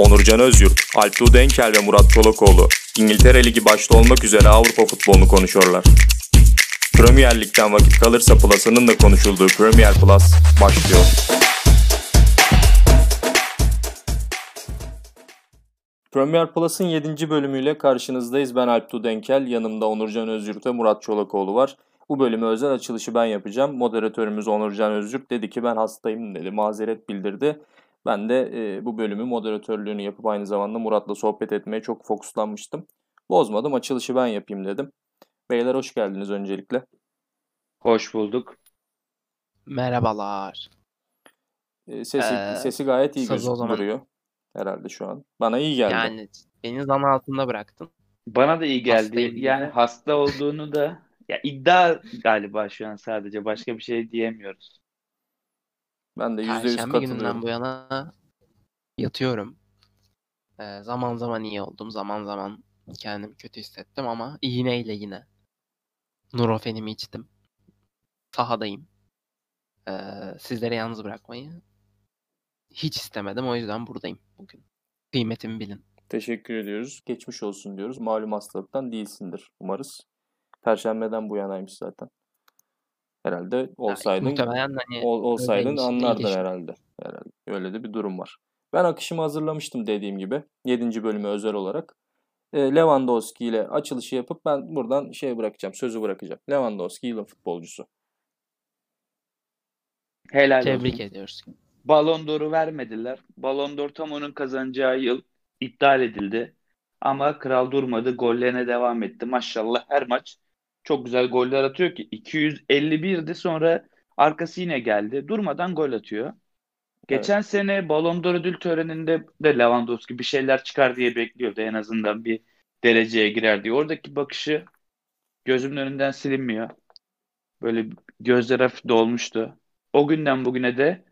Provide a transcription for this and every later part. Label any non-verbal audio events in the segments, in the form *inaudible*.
Onurcan Özyurt, Alptu Denkel ve Murat Çolakoğlu İngiltere Ligi başta olmak üzere Avrupa futbolunu konuşuyorlar. Premier Lig'den vakit kalırsa Plus'ının da konuşulduğu Premier Plus başlıyor. Premier Plus'ın 7. bölümüyle karşınızdayız. Ben Alptu Denkel, yanımda Onurcan Özyurt ve Murat Çolakoğlu var. Bu bölümü özel açılışı ben yapacağım. Moderatörümüz Onurcan Özyurt dedi ki ben hastayım dedi, mazeret bildirdi. Ben de e, bu bölümü moderatörlüğünü yapıp aynı zamanda Murat'la sohbet etmeye çok fokuslanmıştım. Bozmadım, açılışı ben yapayım dedim. Beyler hoş geldiniz öncelikle. Hoş bulduk. Merhabalar. E, sesi, ee, sesi gayet iyi gözüküyor herhalde şu an. Bana iyi geldi. Yani beni zan altında bıraktın. Bana da iyi geldi. Hastayım yani diye. hasta olduğunu da ya iddia galiba şu an sadece başka bir şey diyemiyoruz. Ben de yüzde yüz katılıyorum. gününden bu yana yatıyorum. Ee, zaman zaman iyi oldum. Zaman zaman kendimi kötü hissettim ama iğneyle yine Nurofen'imi içtim. Sahadayım. Ee, sizlere yalnız bırakmayı hiç istemedim. O yüzden buradayım bugün. Kıymetimi bilin. Teşekkür ediyoruz. Geçmiş olsun diyoruz. Malum hastalıktan değilsindir umarız. Perşembeden bu yanaymış zaten. Herhalde olsaydın, yani hani ol, olsaydın şey anlardın herhalde. herhalde. Öyle de bir durum var. Ben akışımı hazırlamıştım dediğim gibi. 7. bölümü özel olarak. E, Lewandowski ile açılışı yapıp ben buradan şey bırakacağım, sözü bırakacağım. Lewandowski yılın futbolcusu. Helal Tebrik olsun. ediyoruz. Ballon d'Or'u vermediler. Ballon d'Or tam onun kazanacağı yıl iptal edildi. Ama kral durmadı. Gollerine devam etti. Maşallah her maç çok güzel goller atıyor ki 251'di sonra arkası yine geldi. Durmadan gol atıyor. Geçen evet. sene Ballon d'Or ödül töreninde de Lewandowski bir şeyler çıkar diye bekliyordu. En azından bir dereceye girer diye. Oradaki bakışı gözümün önünden silinmiyor. Böyle gözler hafif dolmuştu. O günden bugüne de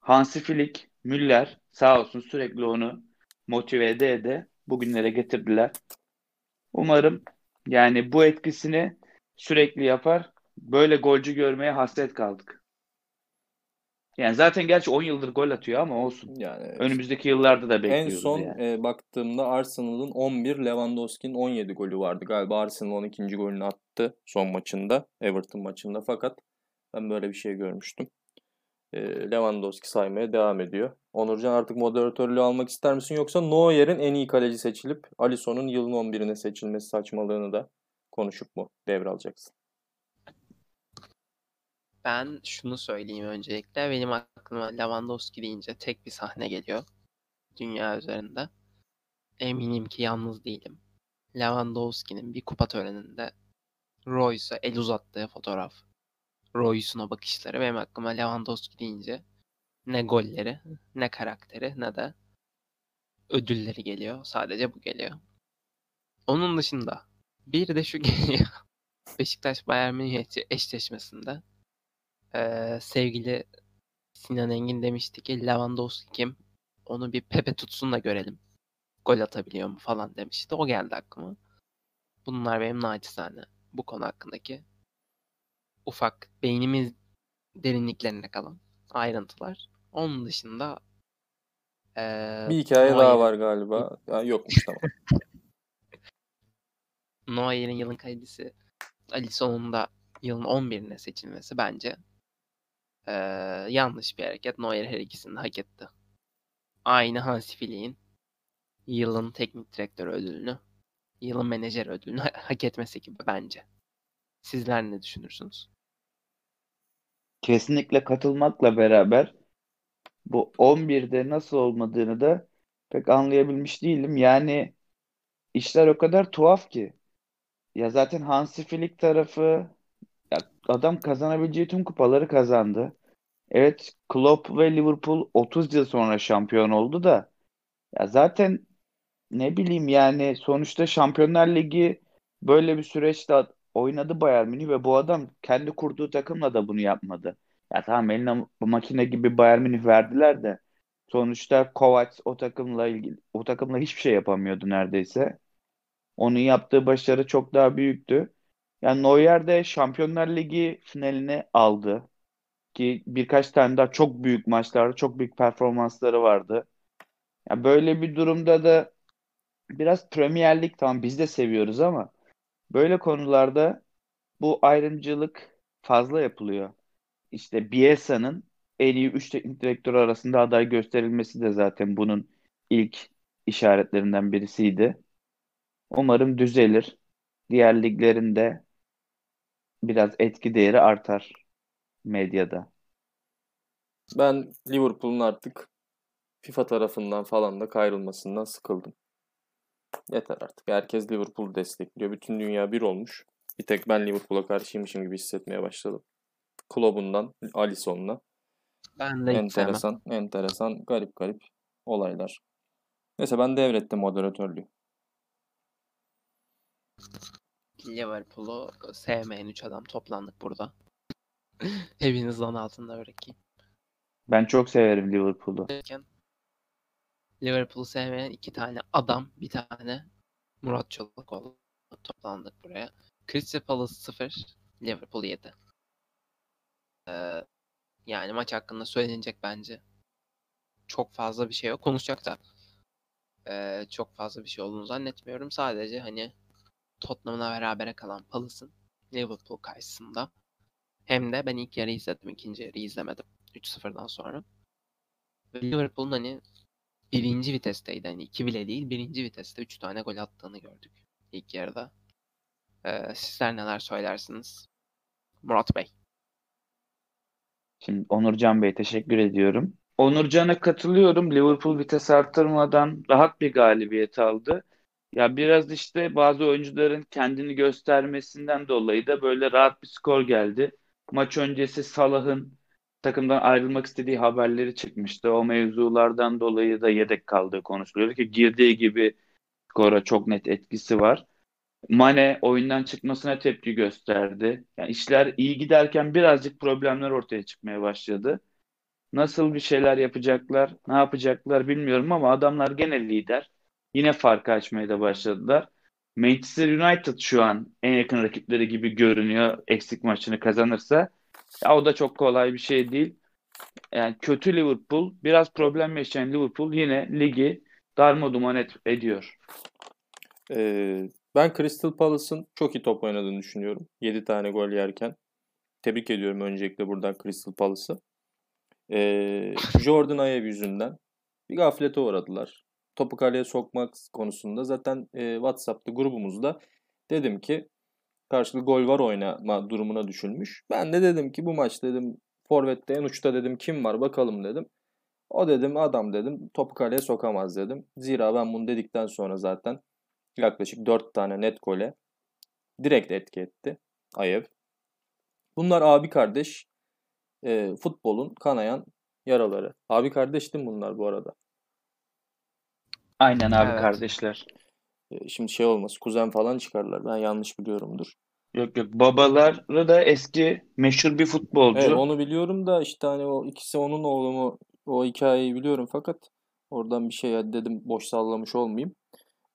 Hansi Flick, Müller sağ olsun sürekli onu motive ede ede bugünlere getirdiler. Umarım yani bu etkisini sürekli yapar. Böyle golcü görmeye hasret kaldık. Yani zaten gerçi 10 yıldır gol atıyor ama olsun. Yani önümüzdeki yıllarda da bekliyoruz. En son yani. e, baktığımda Arsenal'ın 11, Lewandowski'nin 17 golü vardı. Galiba Arsenal 12. golünü attı son maçında, Everton maçında fakat ben böyle bir şey görmüştüm. E, Lewandowski saymaya devam ediyor. Onurcan artık moderatörlüğü almak ister misin yoksa Neuer'in en iyi kaleci seçilip Alisson'un yılın 11'ine seçilmesi saçmalığını da konuşup mu devralacaksın? Ben şunu söyleyeyim öncelikle. Benim aklıma Lewandowski deyince tek bir sahne geliyor. Dünya üzerinde. Eminim ki yalnız değilim. Lewandowski'nin bir kupa töreninde Royce'a el uzattığı fotoğraf. Royce'un o bakışları benim aklıma Lewandowski deyince ne golleri, ne karakteri, ne de ödülleri geliyor. Sadece bu geliyor. Onun dışında bir de şu *laughs* geliyor. Beşiktaş Bayern Münih eşleşmesinde ee, sevgili Sinan Engin demişti ki Lewandowski kim? Onu bir Pepe tutsun da görelim. Gol atabiliyor mu falan demişti. O geldi aklıma. Bunlar benim naçizane bu konu hakkındaki ufak beynimiz derinliklerinde kalan ayrıntılar. Onun dışında ee, bir hikaye daha var galiba. Ya, yokmuş tamam. *laughs* Neuer'in yılın kalecisi Alisson'un da yılın 11'ine seçilmesi bence ee, yanlış bir hareket. Neuer her ikisini hak etti. Aynı Hansi Flick'in yılın teknik direktör ödülünü, yılın menajer ödülünü hak etmesi gibi bence. Sizler ne düşünürsünüz? Kesinlikle katılmakla beraber bu 11'de nasıl olmadığını da pek anlayabilmiş değilim. Yani işler o kadar tuhaf ki. Ya zaten Hansi Flick tarafı ya adam kazanabileceği tüm kupaları kazandı. Evet Klopp ve Liverpool 30 yıl sonra şampiyon oldu da ya zaten ne bileyim yani sonuçta Şampiyonlar Ligi böyle bir süreçte oynadı Bayern Münih ve bu adam kendi kurduğu takımla da bunu yapmadı. Ya tamam eline makine gibi Bayern Münih verdiler de sonuçta Kovac o takımla ilgili o takımla hiçbir şey yapamıyordu neredeyse. Onun yaptığı başarı çok daha büyüktü. Yani Neuer de Şampiyonlar Ligi finalini aldı. Ki birkaç tane daha çok büyük maçlarda çok büyük performansları vardı. Ya böyle bir durumda da biraz Premier Lig tamam biz de seviyoruz ama böyle konularda bu ayrımcılık fazla yapılıyor. İşte Bielsa'nın en iyi 3 teknik direktör arasında aday gösterilmesi de zaten bunun ilk işaretlerinden birisiydi. Umarım düzelir. Diğer liglerinde biraz etki değeri artar medyada. Ben Liverpool'un artık FIFA tarafından falan da kayrılmasından sıkıldım. Yeter artık. Herkes Liverpool'u destekliyor. Bütün dünya bir olmuş. Bir tek ben Liverpool'a karşıymışım gibi hissetmeye başladım. Klubundan Alisson'la. Ben de enteresan, sevmem. enteresan, garip garip olaylar. Neyse ben devrettim moderatörlüğü. Liverpool'u sevmeyen üç adam toplandık burada. *laughs* Evinizden altında bırakayım. Ben çok severim Liverpool'u. Liverpool'u sevmeyen iki tane adam, bir tane Murat Çolakoğlu toplandık buraya. Crystal Palace 0, Liverpool 7. Ee, yani maç hakkında söylenecek bence. Çok fazla bir şey yok. Konuşacak da e, çok fazla bir şey olduğunu zannetmiyorum. Sadece hani Tottenham'la berabere kalan Palace'ın Liverpool karşısında hem de ben ilk yarı izledim. ikinci yarı izlemedim. 3-0'dan sonra. Ve Liverpool'un hani birinci vitesteydi. Hani iki bile değil birinci viteste 3 tane gol attığını gördük ilk yarıda. Ee, sizler neler söylersiniz? Murat Bey. Şimdi Onurcan Bey teşekkür ediyorum. Onurcan'a katılıyorum. Liverpool vites arttırmadan rahat bir galibiyet aldı. Ya biraz işte bazı oyuncuların kendini göstermesinden dolayı da böyle rahat bir skor geldi. Maç öncesi Salah'ın takımdan ayrılmak istediği haberleri çıkmıştı. O mevzulardan dolayı da yedek kaldığı konuşuluyor ki girdiği gibi skora çok net etkisi var. Mane oyundan çıkmasına tepki gösterdi. Yani işler iyi giderken birazcık problemler ortaya çıkmaya başladı. Nasıl bir şeyler yapacaklar, ne yapacaklar bilmiyorum ama adamlar gene lider. Yine farkı açmaya da başladılar. Manchester United şu an en yakın rakipleri gibi görünüyor. Eksik maçını kazanırsa. Ya o da çok kolay bir şey değil. Yani kötü Liverpool, biraz problem yaşayan Liverpool yine ligi darma et, ediyor. Ee, ben Crystal Palace'ın çok iyi top oynadığını düşünüyorum. 7 tane gol yerken. Tebrik ediyorum öncelikle buradan Crystal Palace'ı. Ee, Jordan Ayew yüzünden bir gaflete uğradılar. Topu kaleye sokmak konusunda zaten e, WhatsApp'ta grubumuzda dedim ki karşılıklı gol var oynama durumuna düşülmüş. Ben de dedim ki bu maç dedim Forvet'te en uçta dedim kim var bakalım dedim. O dedim adam dedim topu kaleye sokamaz dedim. Zira ben bunu dedikten sonra zaten yaklaşık 4 tane net gole direkt etki etti Ayev. Bunlar abi kardeş e, futbolun kanayan yaraları. Abi kardeş değil bunlar bu arada? Aynen abi evet. kardeşler. E, şimdi şey olmaz kuzen falan çıkarlar ben yanlış biliyorumdur. Yok yok babaları da eski meşhur bir futbolcu. Evet, onu biliyorum da işte hani o ikisi onun oğlu mu o hikayeyi biliyorum fakat oradan bir şey dedim boş sallamış olmayayım.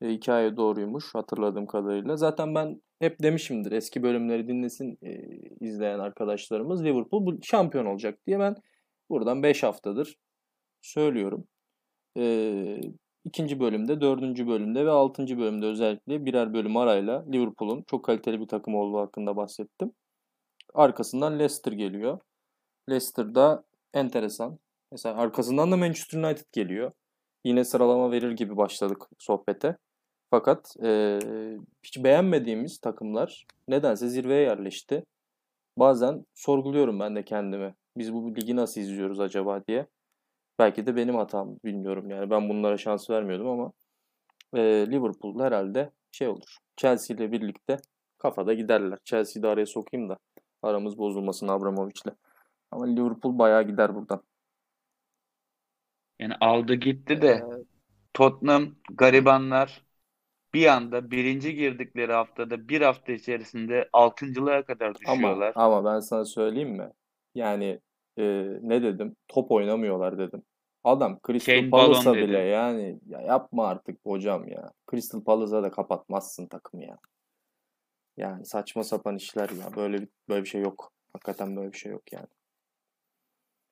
E, hikaye doğruymuş hatırladığım kadarıyla. Zaten ben hep demişimdir eski bölümleri dinlesin e, izleyen arkadaşlarımız Liverpool bu şampiyon olacak diye ben buradan 5 haftadır söylüyorum. E, ikinci bölümde, dördüncü bölümde ve altıncı bölümde özellikle birer bölüm arayla Liverpool'un çok kaliteli bir takım olduğu hakkında bahsettim. Arkasından Leicester geliyor. Leicester'da enteresan. Mesela arkasından da Manchester United geliyor. Yine sıralama verir gibi başladık sohbete. Fakat e, hiç beğenmediğimiz takımlar nedense zirveye yerleşti. Bazen sorguluyorum ben de kendimi. Biz bu ligi nasıl izliyoruz acaba diye. Belki de benim hatam bilmiyorum yani. Ben bunlara şans vermiyordum ama e, Liverpool herhalde şey olur. Chelsea ile birlikte kafada giderler. Chelsea'yi de araya sokayım da aramız bozulmasın Abramovich'le. Ama Liverpool bayağı gider buradan. Yani aldı gitti de Tottenham garibanlar bir anda birinci girdikleri haftada bir hafta içerisinde altıncılığa kadar düşüyorlar. Ama, ama ben sana söyleyeyim mi? Yani e, ne dedim? Top oynamıyorlar dedim. Adam Crystal Palace'a bile dedi. yani ya yapma artık hocam ya. Crystal Palace'a da kapatmazsın takım ya. Yani saçma sapan işler ya. Böyle bir, böyle bir şey yok. Hakikaten böyle bir şey yok yani.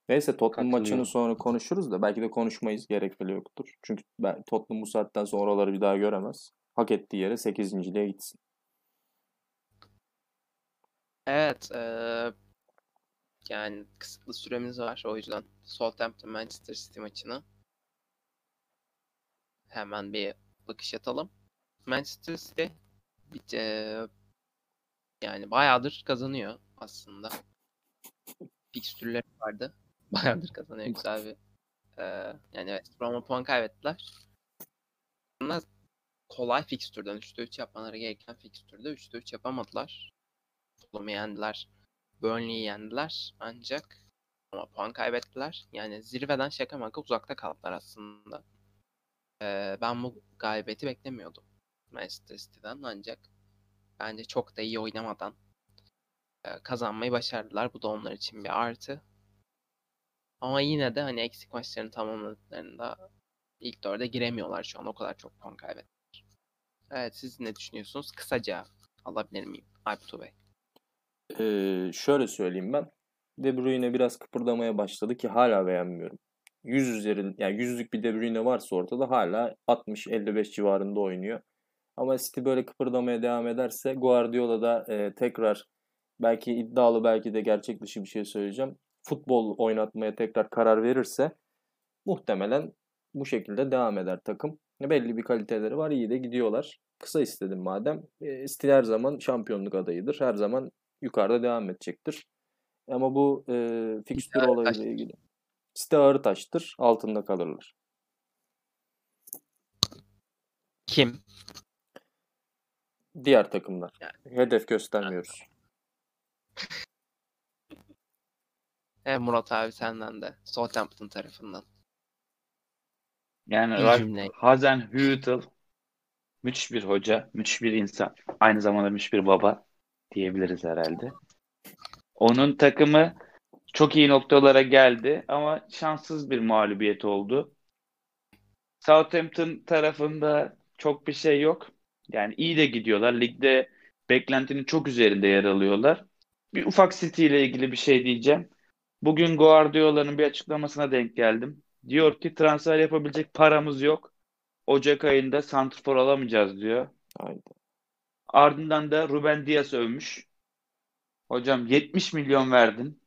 Neyse Tottenham maçını sonra konuşuruz da belki de konuşmayız gerekli yoktur. Çünkü ben, Tottenham bu saatten sonra oraları bir daha göremez. Hak ettiği yere 8.liğe gitsin. Evet. E, yani kısıtlı süremiz var. O yüzden Southampton Manchester City maçını hemen bir bakış atalım. Manchester City e, yani bayağıdır kazanıyor aslında. Fikstürleri vardı. *laughs* Bayağıdır kazanıyor güzel bir. E, yani West Brom'a puan kaybettiler. Ama kolay fikstürden 3'te 3 yapmaları gereken fikstürde 3'te 3 yapamadılar. Fulham'ı yendiler. Burnley'i yendiler ancak ama puan kaybettiler. Yani zirveden şaka maka uzakta kaldılar aslında. Ee, ben bu galibiyeti beklemiyordum Manchester City'den ancak bence çok da iyi oynamadan e, kazanmayı başardılar. Bu da onlar için bir artı. Ama yine de hani eksik maçlarını tamamladıklarında ilk dörde giremiyorlar şu an. O kadar çok puan kaybettiler. Evet siz ne düşünüyorsunuz? Kısaca alabilir miyim Alptu Bey? Ee, şöyle söyleyeyim ben. De Bruyne biraz kıpırdamaya başladı ki hala beğenmiyorum. 100 üzerin yani yüzlük bir De Bruyne varsa ortada hala 60-55 civarında oynuyor. Ama City böyle kıpırdamaya devam ederse Guardiola da e, tekrar belki iddialı belki de gerçek dışı bir şey söyleyeceğim. Futbol oynatmaya tekrar karar verirse muhtemelen bu şekilde devam eder takım. Belli bir kaliteleri var. iyi de gidiyorlar. Kısa istedim madem. E, City her zaman şampiyonluk adayıdır. Her zaman yukarıda devam edecektir. Ama bu e, fikstür olayıyla ilgili. Site ağır taştır. Altında kalırlar. Kim? Diğer takımlar. Yani. Hedef göstermiyoruz. e, Murat abi senden de. Southampton tarafından. Yani Hazen Hüttel müthiş bir hoca, müthiş bir insan. Aynı zamanda müthiş bir baba diyebiliriz herhalde. Onun takımı çok iyi noktalara geldi ama şanssız bir mağlubiyet oldu. Southampton tarafında çok bir şey yok. Yani iyi de gidiyorlar. Ligde beklentinin çok üzerinde yer alıyorlar. Bir ufak City ile ilgili bir şey diyeceğim. Bugün Guardiola'nın bir açıklamasına denk geldim. Diyor ki transfer yapabilecek paramız yok. Ocak ayında santrfor alamayacağız diyor. Aynen. Ardından da Ruben Diaz övmüş. Hocam 70 milyon verdin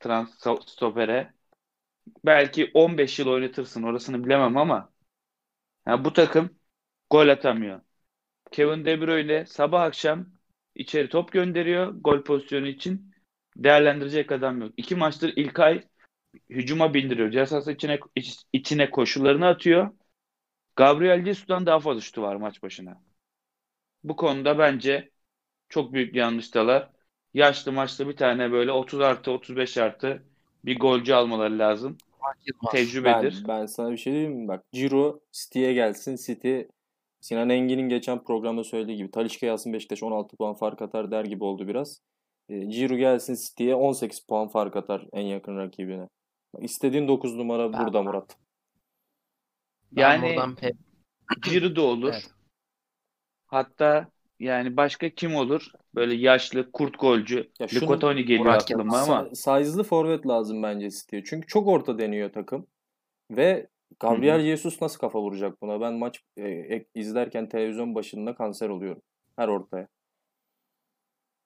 trans stopere. Belki 15 yıl oynatırsın orasını bilemem ama yani bu takım gol atamıyor. Kevin De Bruyne sabah akşam içeri top gönderiyor gol pozisyonu için. Değerlendirecek adam yok. İki maçtır İlkay hücuma bindiriyor. Cezası içine, içine koşullarını atıyor. Gabriel Jesus'tan daha fazla şutu var maç başına. Bu konuda bence çok büyük yanlıştalar. Yaşlı maçta bir tane böyle 30 artı 35 artı bir golcü almaları lazım. Tecrübedir. Ben, ben sana bir şey diyeyim mi? Bak Ciro City'ye gelsin. City Sinan Engin'in geçen programda söylediği gibi Talişka yazsın Beşiktaş 16 puan fark atar der gibi oldu biraz. E, Ciro gelsin City'ye 18 puan fark atar en yakın rakibine. İstediğin 9 numara ben, burada Murat. Yani Ciro da olur. Evet. Hatta yani başka kim olur? Böyle yaşlı kurt golcü. Ya Lukotoni geliyor Murat aklıma ama. Size'lı forvet lazım bence City'ye. Çünkü çok orta deniyor takım. Ve Gabriel Hı-hı. Jesus nasıl kafa vuracak buna? Ben maç e, izlerken televizyon başında kanser oluyorum. Her ortaya.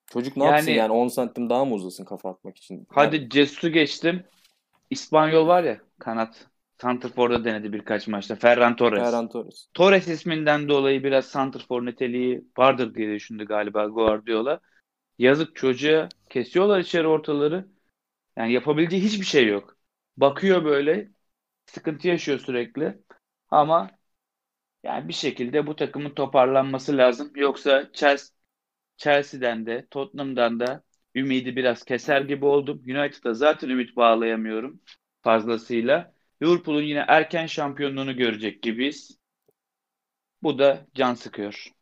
Çocuk ne yani, yapsın yani 10 santim daha mı uzasın kafa atmak için? Hadi yani. Jesus'u geçtim. İspanyol var ya kanat. Santrfor'da denedi birkaç maçta. Ferran Torres. Ferran Torres. Torres isminden dolayı biraz Santrfor niteliği vardır diye düşündü galiba Guardiola. Yazık çocuğa kesiyorlar içeri ortaları. Yani yapabileceği hiçbir şey yok. Bakıyor böyle sıkıntı yaşıyor sürekli. Ama yani bir şekilde bu takımın toparlanması lazım. Yoksa Chelsea, Chelsea'den de Tottenham'dan da ümidi biraz keser gibi oldum. United'a zaten ümit bağlayamıyorum fazlasıyla. Liverpool'un yine erken şampiyonluğunu görecek gibiyiz. Bu da can sıkıyor.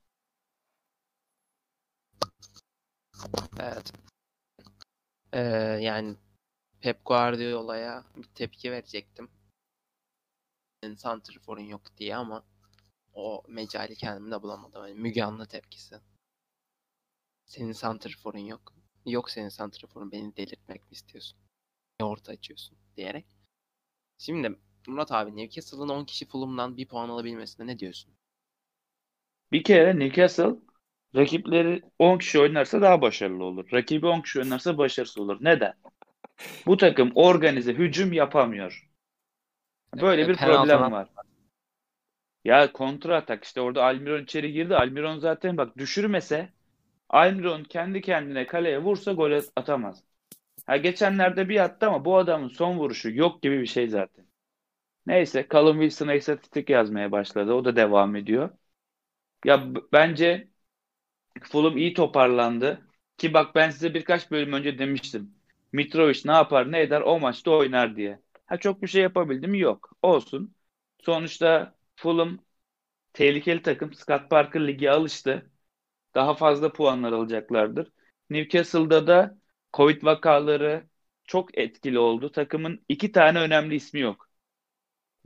Evet. Ee, yani Pep Guardiola'ya bir tepki verecektim. Santrfor'un yok diye ama o mecali kendimde bulamadım. Yani Müge Anlı tepkisi. Senin Santrfor'un yok. Yok senin Santrfor'un beni delirtmek mi istiyorsun? Ne orta açıyorsun? diyerek. Şimdi Murat abi Newcastle'ın 10 kişi Fulham'dan bir puan alabilmesine ne diyorsun? Bir kere Newcastle rakipleri 10 kişi oynarsa daha başarılı olur. Rakibi 10 kişi oynarsa başarısız olur. Neden? Bu takım organize hücum yapamıyor. Böyle bir problem var. Ya kontra atak işte orada Almiron içeri girdi. Almiron zaten bak düşürmese Almiron kendi kendine kaleye vursa gol atamaz. Ha geçenlerde bir attı ama bu adamın son vuruşu yok gibi bir şey zaten. Neyse Callum Wilson'a istatistik yazmaya başladı. O da devam ediyor. Ya bence Fulham iyi toparlandı. Ki bak ben size birkaç bölüm önce demiştim. Mitrovic ne yapar ne eder o maçta oynar diye. Ha çok bir şey yapabildim yok. Olsun. Sonuçta Fulham tehlikeli takım. Scott Parker ligi alıştı. Daha fazla puanlar alacaklardır. Newcastle'da da Covid vakaları çok etkili oldu. Takımın iki tane önemli ismi yok.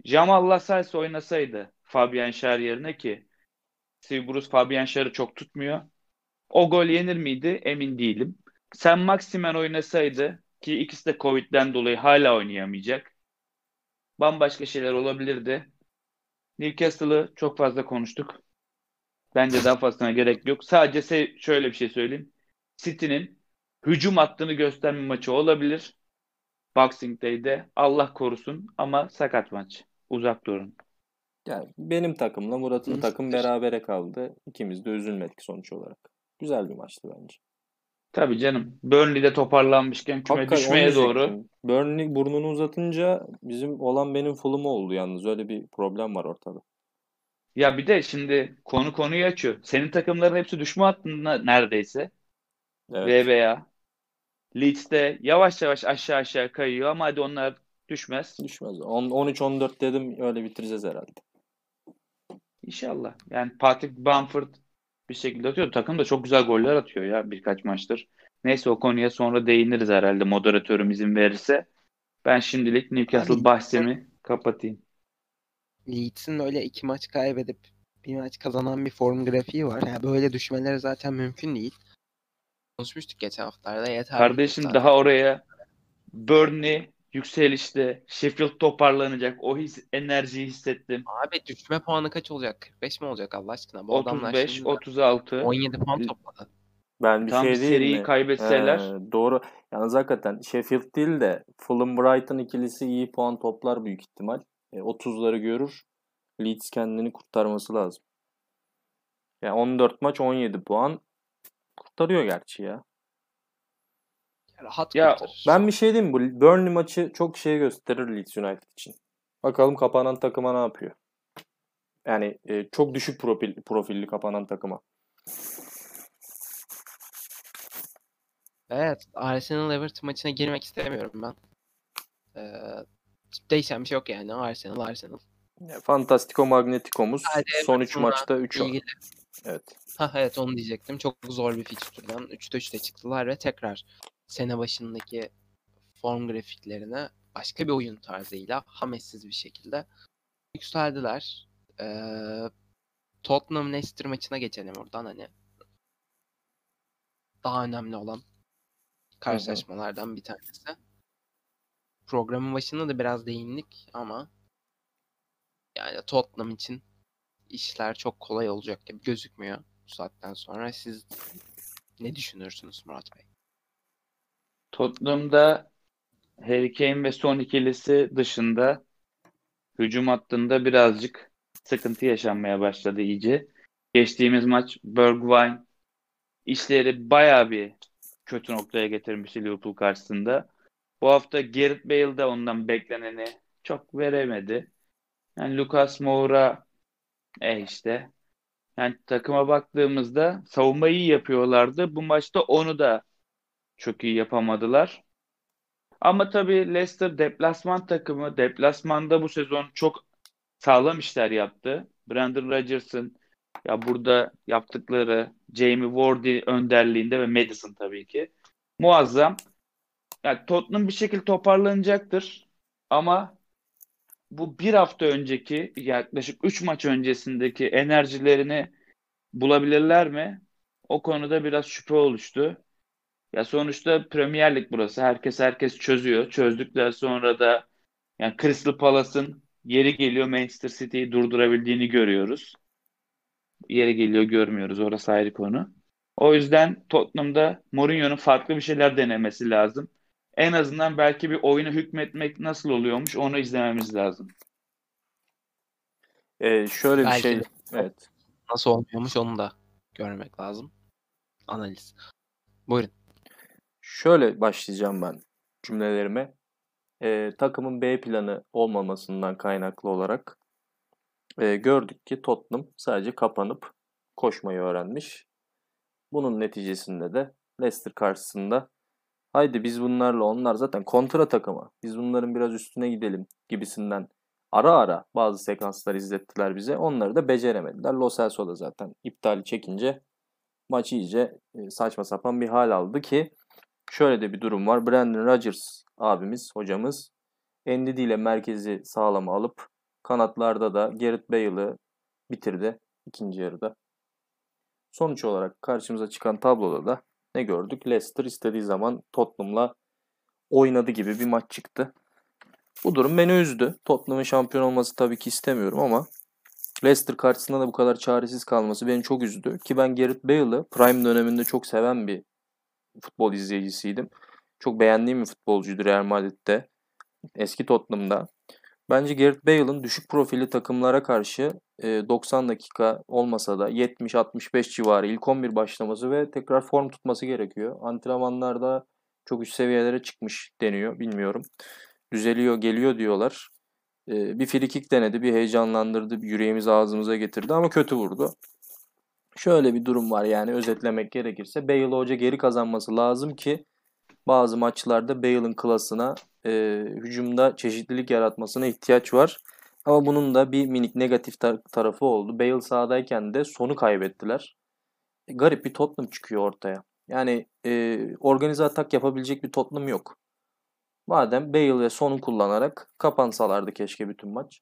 Jamal Lascelles oynasaydı Fabian Schär yerine ki Bruce Fabian Schär'ı çok tutmuyor. O gol yenir miydi emin değilim. Sen Maximen oynasaydı ki ikisi de Covid'den dolayı hala oynayamayacak. Bambaşka şeyler olabilirdi. Newcastle'ı çok fazla konuştuk. Bence daha fazlasına gerek yok. Sadece şöyle bir şey söyleyeyim. City'nin hücum hattını gösterme maçı olabilir. Boxing Day'de Allah korusun ama sakat maç. Uzak durun. Yani benim takımla Murat'ın takım berabere kaldı. İkimiz de üzülmedik sonuç olarak. Güzel bir maçtı bence. Tabii canım. Burnley'de toparlanmışken küme Hakikaten düşmeye doğru. Burnley burnunu uzatınca bizim olan benim Fulham'ı oldu yalnız. Öyle bir problem var ortada. Ya bir de şimdi konu konuyu açıyor. Senin takımların hepsi düşme hattında neredeyse. Evet. VBA. Leeds'te yavaş yavaş aşağı aşağı kayıyor ama hadi onlar düşmez. Düşmez. 13-14 dedim öyle bitireceğiz herhalde. İnşallah. Yani Patrick Bamford bir şekilde atıyor. Takım da çok güzel goller atıyor ya birkaç maçtır. Neyse o konuya sonra değiniriz herhalde moderatörüm izin verirse. Ben şimdilik Newcastle Abi, bahsimi kapatayım. Leeds'in öyle iki maç kaybedip bir maç kazanan bir form grafiği var. Yani böyle düşmeleri zaten mümkün değil. Konuşmuştuk geçen haftalarda. Yeter Kardeşim daha oraya Burnley yükselişte Sheffield toparlanacak. O his, enerjiyi hissettim. Abi düşme puanı kaç olacak? 45 mi olacak Allah aşkına? Bu 35, 36. 17 puan topladı. Ben bir Tam şey diyeyim seriyi mi? kaybetseler. Ee, doğru. Yalnız hakikaten Sheffield değil de Fulham Brighton ikilisi iyi puan toplar büyük ihtimal. E, 30'ları görür. Leeds kendini kurtarması lazım. Yani 14 maç 17 puan kurtarıyor gerçi ya. Rahat ya, kurtarır. Ben bir şey diyeyim bu Burnley maçı çok şey gösterir Leeds United için. Bakalım kapanan takıma ne yapıyor. Yani e, çok düşük profil, profilli kapanan takıma. Evet. Arsenal Everton maçına girmek istemiyorum ben. Ee, değişen bir şey yok yani. Arsenal Arsenal. Fantastico Magnetico'muz son 3 maçta 3 ilgili. Evet. Ha evet onu diyecektim. Çok zor bir fikstürden 3'te 3'te çıktılar ve tekrar sene başındaki form grafiklerine başka bir oyun tarzıyla hametsiz bir şekilde yükseldiler. Ee, Tottenham Leicester maçına geçelim oradan hani daha önemli olan karşılaşmalardan bir tanesi. Programın başında da biraz değindik ama yani Tottenham için işler çok kolay olacak gibi gözükmüyor bu saatten sonra. Siz ne düşünürsünüz Murat Bey? Tottenham'da Harry Kane ve son ikilisi dışında hücum hattında birazcık sıkıntı yaşanmaya başladı iyice. Geçtiğimiz maç Bergwijn işleri baya bir kötü noktaya getirmişti Liverpool karşısında. Bu hafta Gareth Bale de ondan bekleneni çok veremedi. Yani Lucas Moura e işte yani takıma baktığımızda savunmayı iyi yapıyorlardı. Bu maçta onu da çok iyi yapamadılar. Ama tabii Leicester deplasman takımı. Deplasmanda bu sezon çok sağlam işler yaptı. Brandon Rodgers'ın ya burada yaptıkları Jamie Wardy önderliğinde ve Madison tabii ki muazzam. Yani Tottenham bir şekilde toparlanacaktır. Ama bu bir hafta önceki yaklaşık 3 maç öncesindeki enerjilerini bulabilirler mi? O konuda biraz şüphe oluştu. Ya sonuçta Premier Lig burası. Herkes herkes çözüyor. Çözdükten sonra da yani Crystal Palace'ın yeri geliyor Manchester City'yi durdurabildiğini görüyoruz. Yeri geliyor görmüyoruz. Orası ayrı konu. O yüzden Tottenham'da Mourinho'nun farklı bir şeyler denemesi lazım. En azından belki bir oyuna hükmetmek nasıl oluyormuş onu izlememiz lazım. Ee, şöyle bir belki şey. Evet. Nasıl olmuyormuş onu da görmek lazım. Analiz. Buyurun. Şöyle başlayacağım ben cümlelerime. Ee, takımın B planı olmamasından kaynaklı olarak e, gördük ki Tottenham sadece kapanıp koşmayı öğrenmiş. Bunun neticesinde de Leicester karşısında haydi biz bunlarla onlar zaten kontra takımı. Biz bunların biraz üstüne gidelim gibisinden ara ara bazı sekanslar izlettiler bize. Onları da beceremediler. Lo Celso da zaten iptali çekince maç iyice e, saçma sapan bir hal aldı ki şöyle de bir durum var. Brandon Rodgers abimiz, hocamız Endidi ile merkezi sağlama alıp kanatlarda da Gareth Bale'ı bitirdi ikinci yarıda. Sonuç olarak karşımıza çıkan tabloda da ne gördük? Leicester istediği zaman Tottenham'la oynadı gibi bir maç çıktı. Bu durum beni üzdü. Tottenham'ın şampiyon olması tabii ki istemiyorum ama Leicester karşısında da bu kadar çaresiz kalması beni çok üzdü. Ki ben Gareth Bale'ı prime döneminde çok seven bir futbol izleyicisiydim. Çok beğendiğim bir futbolcuydu Real Madrid'de. Eski Tottenham'da. Bence Gareth Bale'ın düşük profili takımlara karşı 90 dakika olmasa da 70-65 civarı ilk 11 başlaması ve tekrar form tutması gerekiyor. Antrenmanlarda çok üst seviyelere çıkmış deniyor. Bilmiyorum. Düzeliyor, geliyor diyorlar. Bir frikik denedi, bir heyecanlandırdı, bir yüreğimizi ağzımıza getirdi ama kötü vurdu. Şöyle bir durum var yani özetlemek gerekirse Bale hoca geri kazanması lazım ki bazı maçlarda Bale'ın klasına e, hücumda çeşitlilik yaratmasına ihtiyaç var. Ama bunun da bir minik negatif tar- tarafı oldu. Bale sahadayken de sonu kaybettiler. E, garip bir Tottenham çıkıyor ortaya. Yani e, organize atak yapabilecek bir Tottenham yok. Madem Bale ve Son'u kullanarak kapansalardı keşke bütün maç.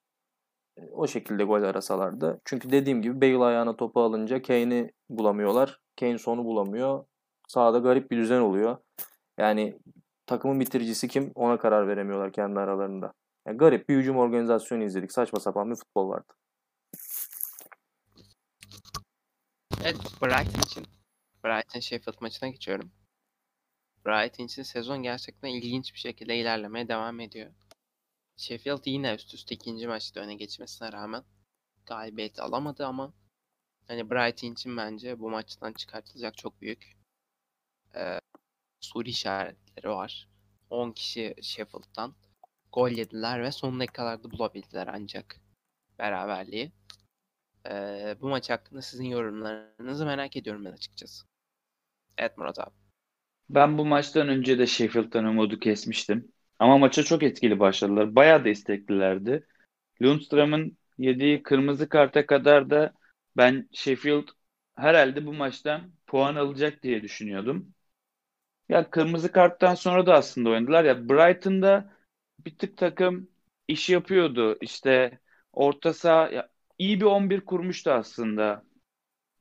E, o şekilde gol arasalardı. Çünkü dediğim gibi Bale ayağına topu alınca Kane'i bulamıyorlar. Kane Son'u bulamıyor. Sahada garip bir düzen oluyor. Yani takımın bitiricisi kim ona karar veremiyorlar kendi aralarında. Yani garip bir hücum organizasyonu izledik. Saçma sapan bir futbol vardı. Evet Brighton için. Brighton Sheffield maçına geçiyorum. Brighton için sezon gerçekten ilginç bir şekilde ilerlemeye devam ediyor. Sheffield yine üst üste ikinci maçta öne geçmesine rağmen galibiyet alamadı ama hani Brighton için bence bu maçtan çıkartılacak çok büyük e, soru işaretleri var. 10 kişi Sheffield'dan gol yediler ve son dakikalarda bulabildiler ancak beraberliği. Ee, bu maç hakkında sizin yorumlarınızı merak ediyorum ben açıkçası. Evet Murat abi. Ben bu maçtan önce de Sheffield'dan umudu kesmiştim. Ama maça çok etkili başladılar. Bayağı da isteklilerdi. Lundström'ün yediği kırmızı karta kadar da ben Sheffield herhalde bu maçtan puan alacak diye düşünüyordum. Ya kırmızı karttan sonra da aslında oynadılar. Ya Brighton'da bir tık takım iş yapıyordu. İşte orta saha ya, iyi bir 11 kurmuştu aslında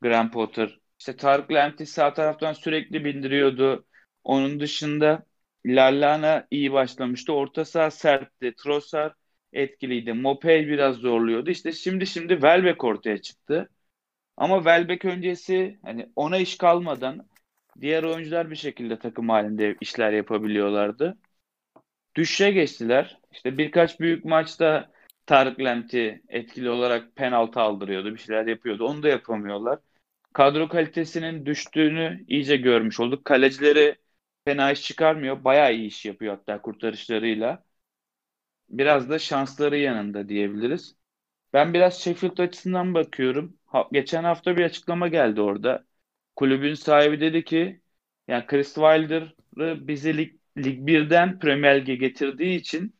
Graham Potter. İşte Tarık Lamptey sağ taraftan sürekli bindiriyordu. Onun dışında Lallana iyi başlamıştı. Orta saha sertti. Trossard etkiliydi. Mopey biraz zorluyordu. İşte şimdi şimdi Welbeck ortaya çıktı. Ama Welbeck öncesi hani ona iş kalmadan diğer oyuncular bir şekilde takım halinde işler yapabiliyorlardı. Düşüşe geçtiler. İşte birkaç büyük maçta Tarık Lemti etkili olarak penaltı aldırıyordu. Bir şeyler yapıyordu. Onu da yapamıyorlar. Kadro kalitesinin düştüğünü iyice görmüş olduk. Kalecileri fena iş çıkarmıyor. Bayağı iyi iş yapıyor hatta kurtarışlarıyla. Biraz da şansları yanında diyebiliriz. Ben biraz Sheffield açısından bakıyorum. Ha, geçen hafta bir açıklama geldi orada. Kulübün sahibi dedi ki yani Chris Wilder'ı bizi lig, lig 1'den Premier Lig'e getirdiği için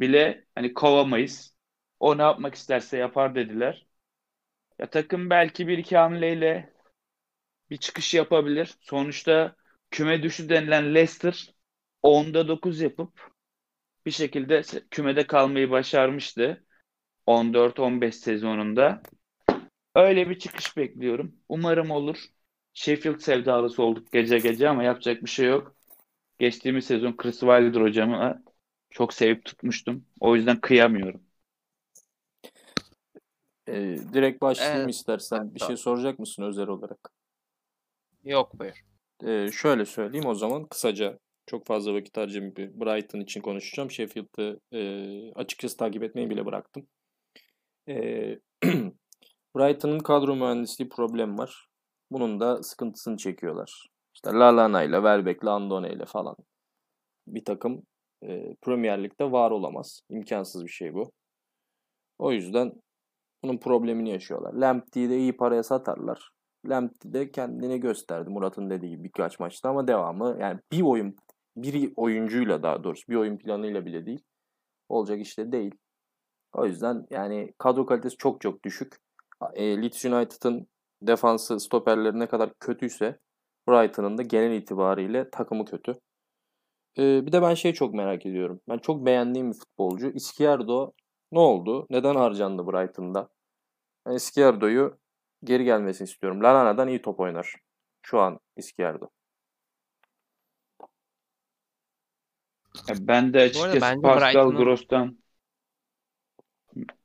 bile hani kovamayız. O ne yapmak isterse yapar dediler. Ya takım belki bir iki hamleyle bir çıkış yapabilir. Sonuçta küme düşü denilen Leicester 10'da 9 yapıp bir şekilde kümede kalmayı başarmıştı. 14-15 sezonunda. Öyle bir çıkış bekliyorum. Umarım olur. Sheffield sevdalısı olduk gece gece ama yapacak bir şey yok. Geçtiğimiz sezon Chris Wilder hocamı çok sevip tutmuştum. O yüzden kıyamıyorum. Ee, direkt başlayayım evet. istersen. Evet, bir şey soracak mısın özel olarak? Yok buyur. Ee, şöyle söyleyeyim o zaman kısaca çok fazla vakit harcamayıp Brighton için konuşacağım. Sheffield'ı e, açıkçası takip etmeyi bile bıraktım. E, *clears throat* Brighton'ın kadro mühendisliği problem var. Bunun da sıkıntısını çekiyorlar. İşte Lalana ile, Welbeck, Landone ile falan bir takım e, Premier Lig'de var olamaz. İmkansız bir şey bu. O yüzden bunun problemini yaşıyorlar. Lamptey'i de iyi paraya satarlar. Lamptey de kendini gösterdi Murat'ın dediği gibi birkaç maçta ama devamı yani bir oyun bir oyuncuyla daha doğrusu bir oyun planıyla bile değil. Olacak işte değil. O yüzden yani kadro kalitesi çok çok düşük. E, Leeds United'ın defansı stoperleri ne kadar kötüyse Brighton'ın da genel itibariyle takımı kötü. E, bir de ben şey çok merak ediyorum. Ben çok beğendiğim bir futbolcu. Izquierdo ne oldu? Neden harcandı Brighton'da? Ben Izquierdo'yu geri gelmesini istiyorum. Lanana'dan iyi top oynar. Şu an Izquierdo. ben de açıkçası Pascal Gross'tan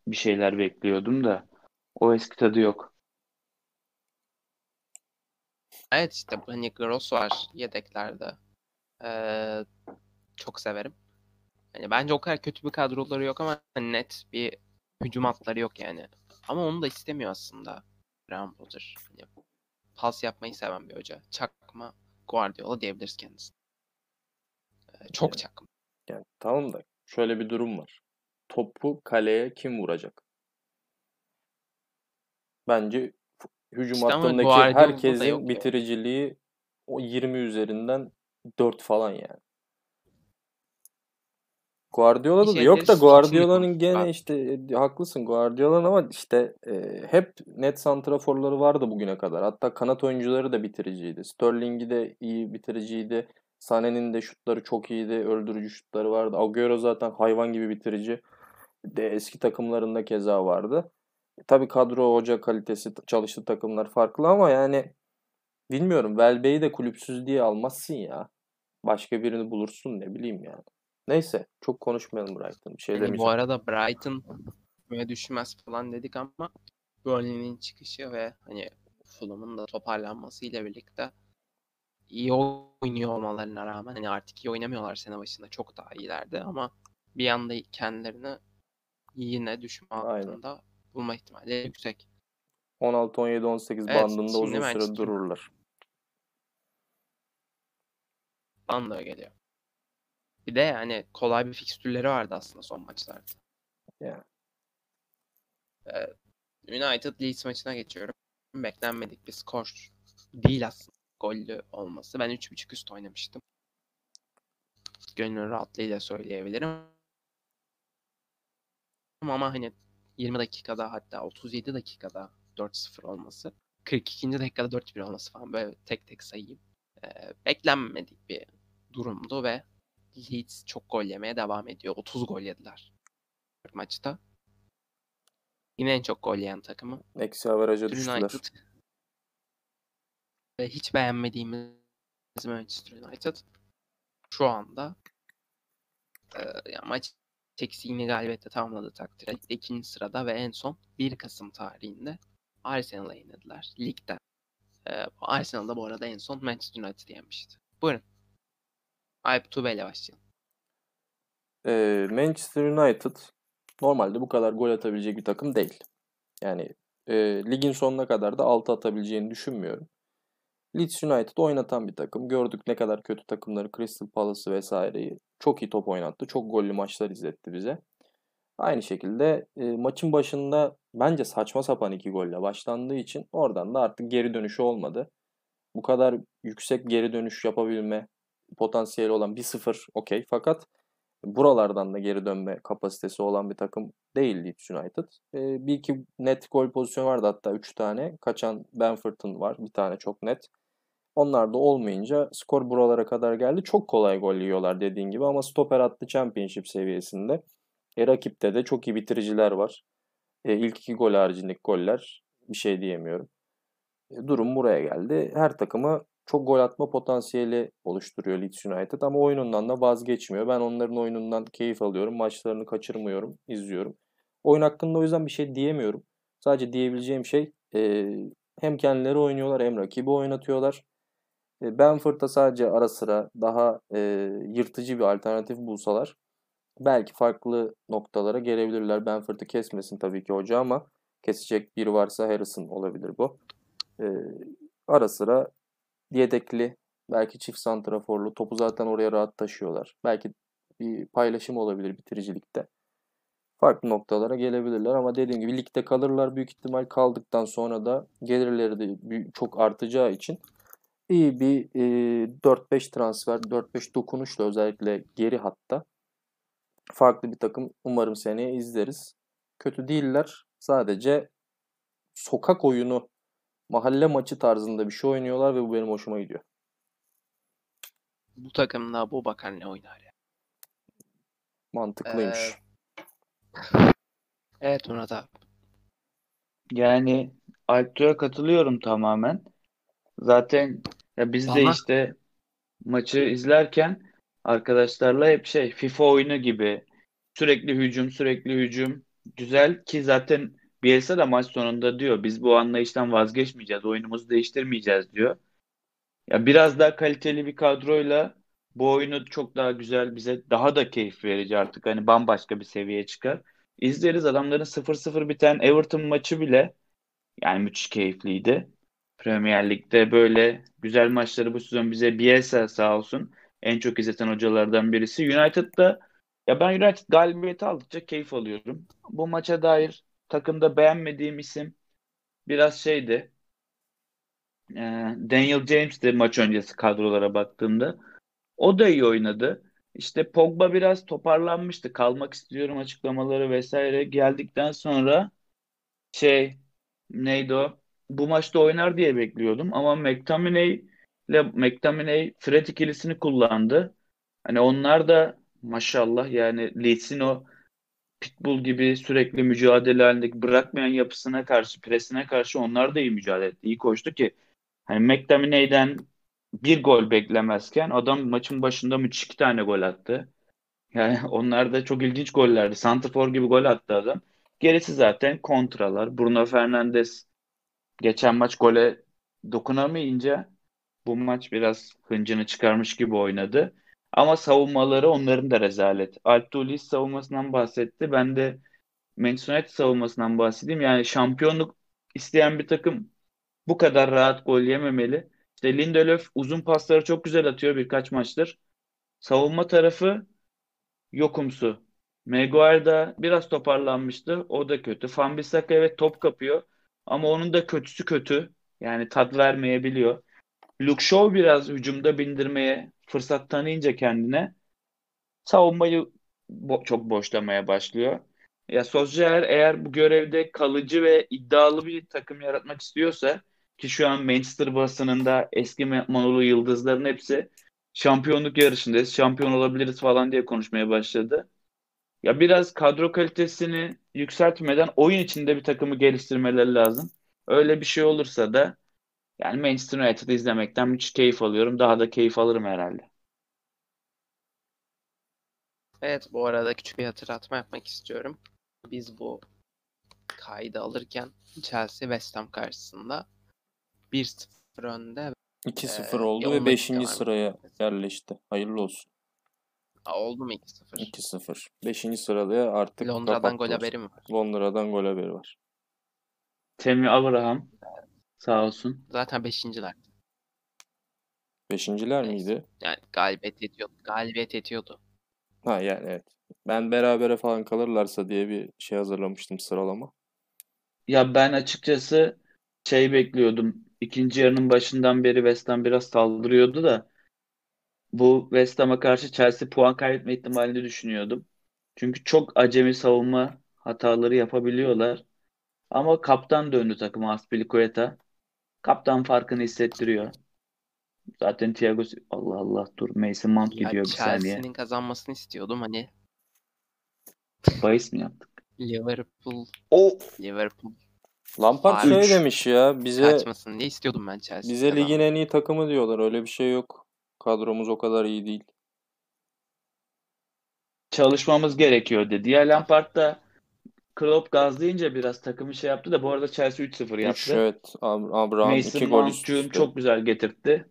bir şeyler bekliyordum da o eski tadı yok. Evet işte hani Gross var yedeklerde. Ee, çok severim. Hani bence o kadar kötü bir kadroları yok ama net bir hücum hatları yok yani. Ama onu da istemiyor aslında Graham Potter. Hani pas yapmayı seven bir hoca. Çakma Guardiola diyebiliriz kendisi. Ee, çok evet. çakma. Yani tamam da şöyle bir durum var. Topu kaleye kim vuracak? Bence hücum işte hattındaki herkesin bitiriciliği o 20 üzerinden 4 falan yani. Guardiola'da da yok da Guardiola'nın gene işte e, haklısın Guardiola'nın ama işte e, hep net santraforları vardı bugüne kadar. Hatta kanat oyuncuları da bitiriciydi. Sterling'i de iyi bitiriciydi. Sané'nin de şutları çok iyiydi. Öldürücü şutları vardı. Agüero zaten hayvan gibi bitirici. De eski takımlarında keza vardı. Tabii kadro hoca kalitesi çalıştığı takımlar farklı ama yani bilmiyorum. Velbe'yi de kulüpsüz diye almazsın ya. Başka birini bulursun ne bileyim yani. Neyse çok konuşmayalım Brighton. Bir şey yani Bu arada Brighton böyle düşmez falan dedik ama Burnley'nin çıkışı ve hani Fulham'ın da toparlanmasıyla birlikte iyi oynuyor olmalarına rağmen hani artık iyi oynamıyorlar sene başında çok daha iyilerdi ama bir anda kendilerini yine düşme altında Aynen. Bulma ihtimali yüksek. 16 17 18 evet, bandında uzun süre dururlar. Bana geliyor. Bir de yani kolay bir fikstürleri vardı aslında son maçlarda. Yeah. Ee, United Leeds maçına geçiyorum. Beklenmedik bir skor değil aslında gollü olması. Ben 3.5 üst oynamıştım. Gönül rahatlığıyla söyleyebilirim. Ama hani 20 dakikada hatta 37 dakikada 4-0 olması. 42. dakikada 4-1 olması falan böyle tek tek sayayım. Ee, beklenmedik bir durumdu ve Leeds çok gol yemeye devam ediyor. 30 gol yediler maçta. Yine en çok gol yiyen takımı. Eksi averaja düştüler. United ve hiç beğenmediğimiz Manchester United şu anda e, yani maç eksiğini galibiyetle tamamladı takdirde. ikinci sırada ve en son 1 Kasım tarihinde Arsenal'a yenildiler ligde. E, Arsenal'da bu arada en son Manchester United yenmişti. Buyurun. Alp Tube ile başlayalım. E, Manchester United normalde bu kadar gol atabilecek bir takım değil. Yani e, ligin sonuna kadar da 6 atabileceğini düşünmüyorum. Leeds United oynatan bir takım. Gördük ne kadar kötü takımları Crystal Palace'ı vesaireyi. Çok iyi top oynattı. Çok gollü maçlar izletti bize. Aynı şekilde e, maçın başında bence saçma sapan iki golle başlandığı için oradan da artık geri dönüşü olmadı. Bu kadar yüksek geri dönüş yapabilme potansiyeli olan 1-0 okey. Fakat buralardan da geri dönme kapasitesi olan bir takım değil Leeds United. E, bir iki net gol pozisyonu vardı hatta 3 tane. Kaçan Benford'un var. Bir tane çok net. Onlar da olmayınca skor buralara kadar geldi. Çok kolay gol yiyorlar dediğin gibi ama stoper attı Championship seviyesinde. E, rakipte de çok iyi bitiriciler var. E, ilk iki gol haricindeki goller bir şey diyemiyorum. E, durum buraya geldi. Her takımı çok gol atma potansiyeli oluşturuyor Leeds United ama oyunundan da vazgeçmiyor. Ben onların oyunundan keyif alıyorum. Maçlarını kaçırmıyorum, izliyorum. Oyun hakkında o yüzden bir şey diyemiyorum. Sadece diyebileceğim şey e, hem kendileri oynuyorlar hem rakibi oynatıyorlar. E, Benford'a sadece ara sıra daha e, yırtıcı bir alternatif bulsalar belki farklı noktalara gelebilirler. Benford'u kesmesin tabii ki hoca ama kesecek biri varsa Harrison olabilir bu. E, ara sıra yedekli belki çift santraforlu topu zaten oraya rahat taşıyorlar. Belki bir paylaşım olabilir bitiricilikte. Farklı noktalara gelebilirler ama dediğim gibi ligde kalırlar büyük ihtimal kaldıktan sonra da gelirleri de çok artacağı için iyi bir e, 4-5 transfer, 4-5 dokunuşla özellikle geri hatta farklı bir takım umarım seneye izleriz. Kötü değiller. Sadece sokak oyunu, mahalle maçı tarzında bir şey oynuyorlar ve bu benim hoşuma gidiyor. Bu takımda bu bakar ne oynar ya? Mantıklıymış. Ee, evet Murat abi. Yani Alptu'ya katılıyorum tamamen. Zaten ya biz de işte maçı izlerken arkadaşlarla hep şey FIFA oyunu gibi sürekli hücum sürekli hücum güzel ki zaten Bielsa da maç sonunda diyor biz bu anlayıştan vazgeçmeyeceğiz oyunumuzu değiştirmeyeceğiz diyor. Ya biraz daha kaliteli bir kadroyla bu oyunu çok daha güzel bize daha da keyif verici artık hani bambaşka bir seviyeye çıkar. İzleriz adamların 0-0 biten Everton maçı bile yani müthiş keyifliydi. Premier Lig'de böyle güzel maçları bu sezon bize Bielsa sağ olsun en çok izleten hocalardan birisi. United'da ya ben United galibiyeti aldıkça keyif alıyorum. Bu maça dair takımda beğenmediğim isim biraz şeydi. E, Daniel James de maç öncesi kadrolara baktığımda. O da iyi oynadı. İşte Pogba biraz toparlanmıştı. Kalmak istiyorum açıklamaları vesaire geldikten sonra şey neydi o? Bu maçta oynar diye bekliyordum ama McTominay ile McTominay Fred ikilisini kullandı. Hani onlar da maşallah yani Leeds'in o pitbull gibi sürekli mücadele halindeki bırakmayan yapısına karşı, presine karşı onlar da iyi mücadele etti. İyi koştu ki hani McTominay'den bir gol beklemezken adam maçın başında müthiş iki tane gol attı. Yani *laughs* onlar da çok ilginç gollerdi. Santrafor gibi gol attı adam. Gerisi zaten kontralar. Bruno Fernandes geçen maç gole dokunamayınca bu maç biraz hıncını çıkarmış gibi oynadı. Ama savunmaları onların da rezalet. Altulis savunmasından bahsetti. Ben de Manchester United savunmasından bahsedeyim. Yani şampiyonluk isteyen bir takım bu kadar rahat gol yememeli. İşte Lindelöf uzun pasları çok güzel atıyor birkaç maçtır. Savunma tarafı yokumsu. Maguire da biraz toparlanmıştı. O da kötü. Van evet top kapıyor. Ama onun da kötüsü kötü. Yani tat vermeyebiliyor. Luke Shaw biraz hücumda bindirmeye fırsat tanıyınca kendine savunmayı bo- çok boşlamaya başlıyor. Ya Solskjaer eğer bu görevde kalıcı ve iddialı bir takım yaratmak istiyorsa ki şu an Manchester basınında eski Manolu yıldızların hepsi şampiyonluk yarışındayız, şampiyon olabiliriz falan diye konuşmaya başladı. Ya biraz kadro kalitesini yükseltmeden oyun içinde bir takımı geliştirmeleri lazım. Öyle bir şey olursa da yani Manchester United'ı izlemekten müthiş keyif alıyorum. Daha da keyif alırım herhalde. Evet bu arada küçük bir hatırlatma yapmak istiyorum. Biz bu kaydı alırken Chelsea West Ham karşısında 1-0 önde. 2-0 e, oldu ve 5. sıraya yerleşti. Hayırlı olsun. Aa, oldu mu 2-0? 2-0. 5. sırada artık Londra'dan gol haberi mi var? Londra'dan gol haberi var. Temi Abraham sağ olsun. Zaten 5.ler. Beşinciler miydi? Yani galibiyet ediyordu. Galibiyet ediyordu. Ha yani evet. Ben berabere falan kalırlarsa diye bir şey hazırlamıştım sıralama. Ya ben açıkçası şey bekliyordum. İkinci yarının başından beri West Ham biraz saldırıyordu da bu West Ham'a karşı Chelsea puan kaybetme ihtimalini düşünüyordum. Çünkü çok acemi savunma hataları yapabiliyorlar. Ama kaptan döndü takıma Aspilicueta. Kaptan farkını hissettiriyor. Zaten Thiago Allah Allah dur Mason Mount ya gidiyor bir saniye. Chelsea'nin kazanmasını istiyordum hani. Bahis mi yaptık? Liverpool. O Liverpool Lampard şey Üç. demiş ya bize kaçmasın diye istiyordum ben Chelsea'de. Bize ligin en iyi takımı diyorlar. Öyle bir şey yok. Kadromuz o kadar iyi değil. Çalışmamız gerekiyor dedi. Ya Lampard da Klopp gazlayınca biraz takımı şey yaptı da bu arada Chelsea 3-0 yaptı. 3 evet. Abraham 2 gol üst çok güzel getirtti.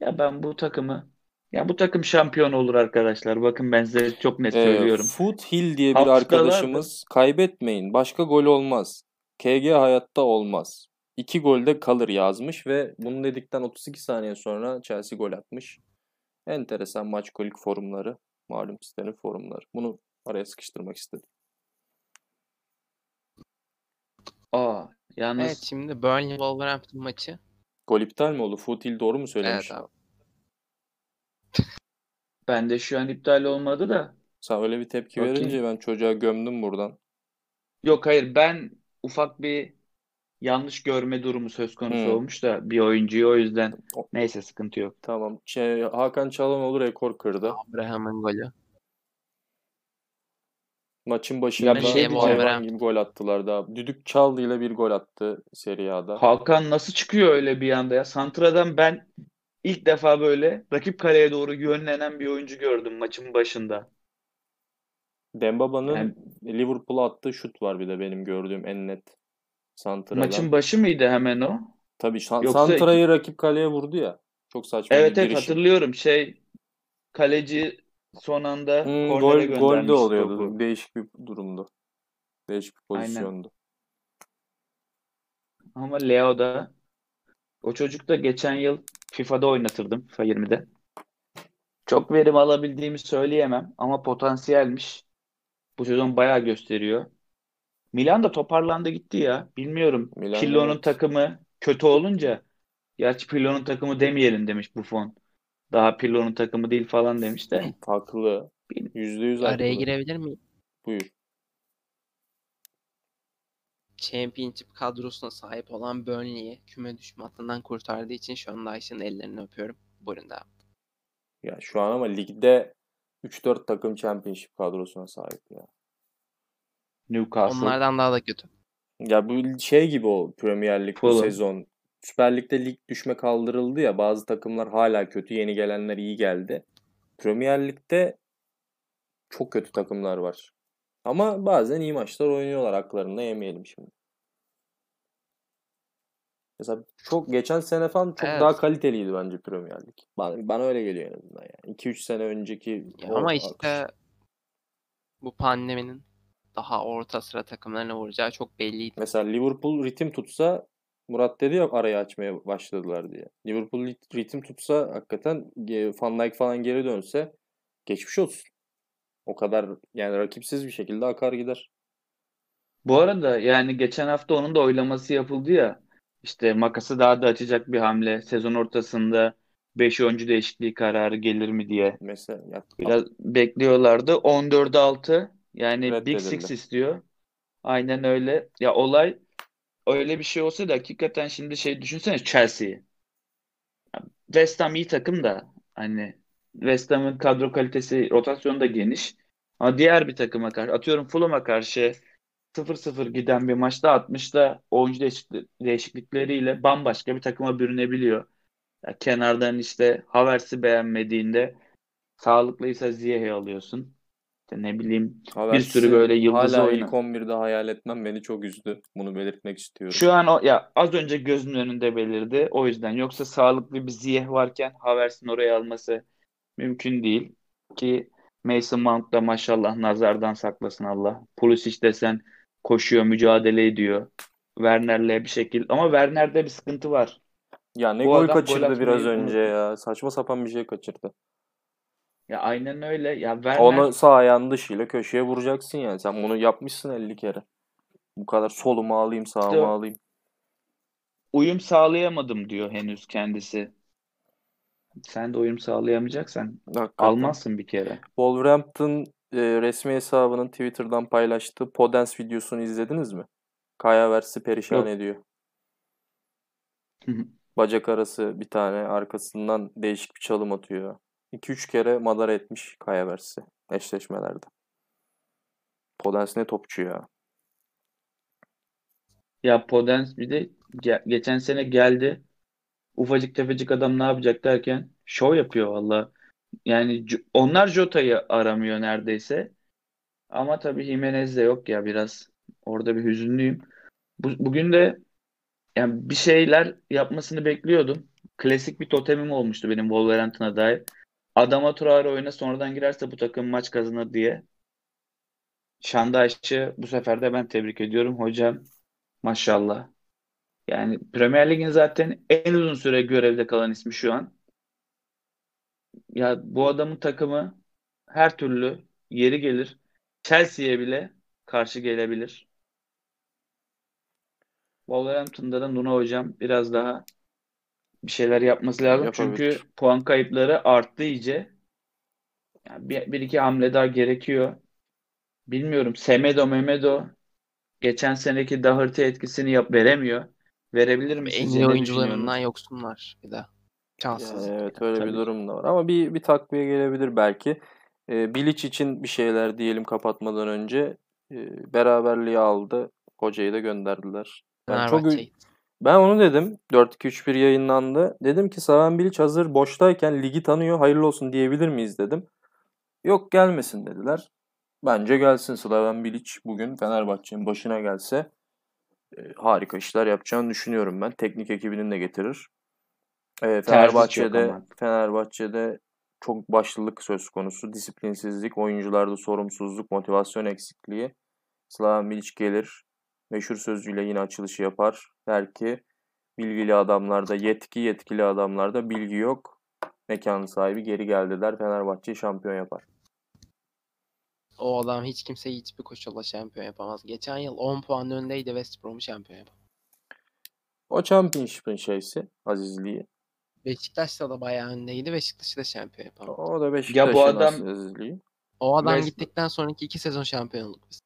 Ya ben bu takımı ya bu takım şampiyon olur arkadaşlar. Bakın ben size çok net ee, söylüyorum. Foothill diye bir arkadaşımız kaybetmeyin. Başka gol olmaz. KG hayatta olmaz. İki golde kalır yazmış ve bunu dedikten 32 saniye sonra Chelsea gol atmış. Enteresan maç kolik forumları. Malum sitenin forumları. Bunu araya sıkıştırmak istedim. Aa, yalnız Evet şimdi Burnley Wolverhampton maçı. Gol iptal mi oldu? Foothill doğru mu söylemiş? Evet abi. *laughs* Ben de şu an iptal olmadı da. Sen öyle bir tepki Bakayım. verince ben çocuğa gömdüm buradan. Yok hayır ben ufak bir yanlış görme durumu söz konusu hmm. olmuş da bir oyuncuyu o yüzden neyse sıkıntı yok. Tamam. Şey, Hakan Çalhanoğlu rekor kırdı. Abraham'ın golü. Maçın başında bir şey hayvan gibi gol attılar daha. Düdük Çaldı ile bir gol attı Serie A'da. Hakan nasıl çıkıyor öyle bir anda ya? Santra'dan ben ilk defa böyle rakip kaleye doğru yönlenen bir oyuncu gördüm maçın başında. Dembaba'nın yani, Liverpool'a attığı şut var bir de benim gördüğüm en net. Santra'dan. Maçın başı mıydı hemen o? Tabii Yoksa... Santra'yı rakip kaleye vurdu ya. Çok saçma evet, bir Evet evet hatırlıyorum. Şey kaleci son anda hmm, gol, gol de oluyordu. Topu. Değişik bir durumdu. Değişik bir pozisyondu. Aynen. Ama Leo da o çocuk da geçen yıl FIFA'da oynatırdım. FIFA 20'de. Çok verim alabildiğimi söyleyemem ama potansiyelmiş. Bu sezon bayağı gösteriyor. Milan da toparlandı gitti ya. Bilmiyorum. Milan, Pirlo'nun evet. takımı kötü olunca gerçi Pirlo'nun takımı demeyelim demiş Buffon. Daha Pirlo'nun takımı değil falan demiş de. *clears throat* Haklı. Yüzde yüz haklı. Araya girebilir miyim? Buyur. Championship kadrosuna sahip olan Burnley'i küme düşme hattından kurtardığı için şu anda Ayşe'nin ellerini öpüyorum. Buyurun devam. Ya şu an ama ligde 3-4 takım Championship kadrosuna sahip ya. Newcastle. Onlardan daha da kötü. Ya bu şey gibi o Premier Lig bu sezon. Süper Lig'de lig düşme kaldırıldı ya bazı takımlar hala kötü yeni gelenler iyi geldi. Premier Lig'de çok kötü takımlar var. Ama bazen iyi maçlar oynuyorlar haklarında yemeyelim şimdi. Mesela çok geçen sene falan çok evet. daha kaliteliydi bence Premier Lig. Bana, bana öyle geliyor en azından yani. 2-3 sene önceki ya ama işte bu pandeminin daha orta sıra takımlarına vuracağı çok belliydi. Mesela Liverpool ritim tutsa Murat dedi ya arayı açmaya başladılar diye. Liverpool ritim tutsa hakikaten Van Dijk falan geri dönse geçmiş olsun. O kadar yani rakipsiz bir şekilde akar gider. Bu arada yani geçen hafta onun da oylaması yapıldı ya. İşte makası daha da açacak bir hamle. Sezon ortasında 5 oyuncu değişikliği kararı gelir mi diye. Mesela ya, biraz bekliyorlardı. 14'e 6 yani Big Six istiyor. Aynen öyle. Ya olay öyle bir şey olsaydı hakikaten şimdi şey düşünsene Chelsea'yi. West Ham iyi takım da hani West Ham'ın kadro kalitesi rotasyonu da geniş. Ama diğer bir takıma karşı atıyorum Fulham'a karşı 0-0 giden bir maçta 60'da oyuncu değişiklikleriyle bambaşka bir takıma bürünebiliyor. Ya kenardan işte Havertz'i beğenmediğinde sağlıklıysa Ziyeh'i alıyorsun. İşte ne bileyim Havertz'i bir sürü böyle yıldız hala oyna. ilk 11'de hayal etmem beni çok üzdü. Bunu belirtmek istiyorum. Şu an o ya az önce gözümün önünde belirdi. O yüzden yoksa sağlıklı bir Ziyeh varken Havertz'in oraya alması mümkün değil ki Mason Mount da maşallah nazardan saklasın Allah. Pulisic desen koşuyor, mücadele ediyor. Werner'le bir şekilde ama Werner'de bir sıkıntı var. Ya ne Bu gol kaçırdı gol biraz önce ya. Saçma sapan bir şey kaçırdı. Ya aynen öyle. Ya Werner... Onu sağ ayağın dışıyla köşeye vuracaksın yani. Sen bunu yapmışsın 50 kere. Bu kadar solumu alayım sağımı işte, alayım. Uyum sağlayamadım diyor henüz kendisi. Sen de uyum sağlayamayacaksan Hakikaten. almazsın bir kere. Wolverhampton e, resmi hesabının Twitter'dan paylaştığı Podence videosunu izlediniz mi? Kaya Versi perişan Yok. ediyor. Bacak arası bir tane arkasından değişik bir çalım atıyor. 2-3 kere madara etmiş Kaya Versi eşleşmelerde. Podence ne topçu ya. Ya Podence bir de ge- geçen sene geldi. Ufacık tefecik adam ne yapacak derken şov yapıyor valla. Yani onlar Jota'yı aramıyor neredeyse. Ama tabii Jimenez de yok ya biraz. Orada bir hüzünlüyüm. Bu, bugün de yani bir şeyler yapmasını bekliyordum. Klasik bir totemim olmuştu benim Wolverhampton'a dair. Adama Traore oyuna sonradan girerse bu takım maç kazanır diye. Şandaşçı bu sefer de ben tebrik ediyorum. Hocam maşallah. Yani Premier Lig'in zaten en uzun süre görevde kalan ismi şu an. Ya bu adamın takımı her türlü yeri gelir. Chelsea'ye bile karşı gelebilir. Wolverhampton'da da Nuno hocam biraz daha bir şeyler yapması lazım. Yapabilir. Çünkü puan kayıpları arttı iyice. Yani bir, bir iki hamle daha gerekiyor. Bilmiyorum. Semedo Memedo geçen seneki Doherty etkisini yap veremiyor. Verebilir mi En sizce? iyi Ne oyuncularından yoksunlar bir de. Yani Şanssız. evet öyle Tabii. bir durum da var. Ama bir bir takviye gelebilir belki. Ee, Bilic için bir şeyler diyelim kapatmadan önce. Ee, beraberliği aldı. Hocayı da gönderdiler. Ben çok. Ben onu dedim. 4-2-3-1 yayınlandı. Dedim ki Slaven Bilic hazır boştayken ligi tanıyor. Hayırlı olsun diyebilir miyiz dedim. Yok gelmesin dediler. Bence gelsin Slaven Bilic bugün Fenerbahçe'nin başına gelse e, harika işler yapacağını düşünüyorum ben. Teknik ekibinin de getirir. E, Fenerbahçe'de. Fenerbahçe'de çok başlılık söz konusu. Disiplinsizlik, oyuncularda sorumsuzluk, motivasyon eksikliği. Slaven Bilic gelir. Meşhur sözcüğüyle yine açılışı yapar. Der ki bilgili adamlarda yetki, yetkili adamlarda bilgi yok. Mekanın sahibi geri geldi der. Fenerbahçe'yi şampiyon yapar. O adam hiç kimseyi hiçbir koşulla şampiyon yapamaz. Geçen yıl 10 puan öndeydi West Brom'u şampiyon yapamaz. O Championship'in şeysi, azizliği. Beşiktaş'ta da bayağı öndeydi. Beşiktaş'ı da şampiyon yapamadı. O da Beşiktaş'ın adam- azizliği. O adam West- gittikten sonraki iki sezon şampiyon olduk biz.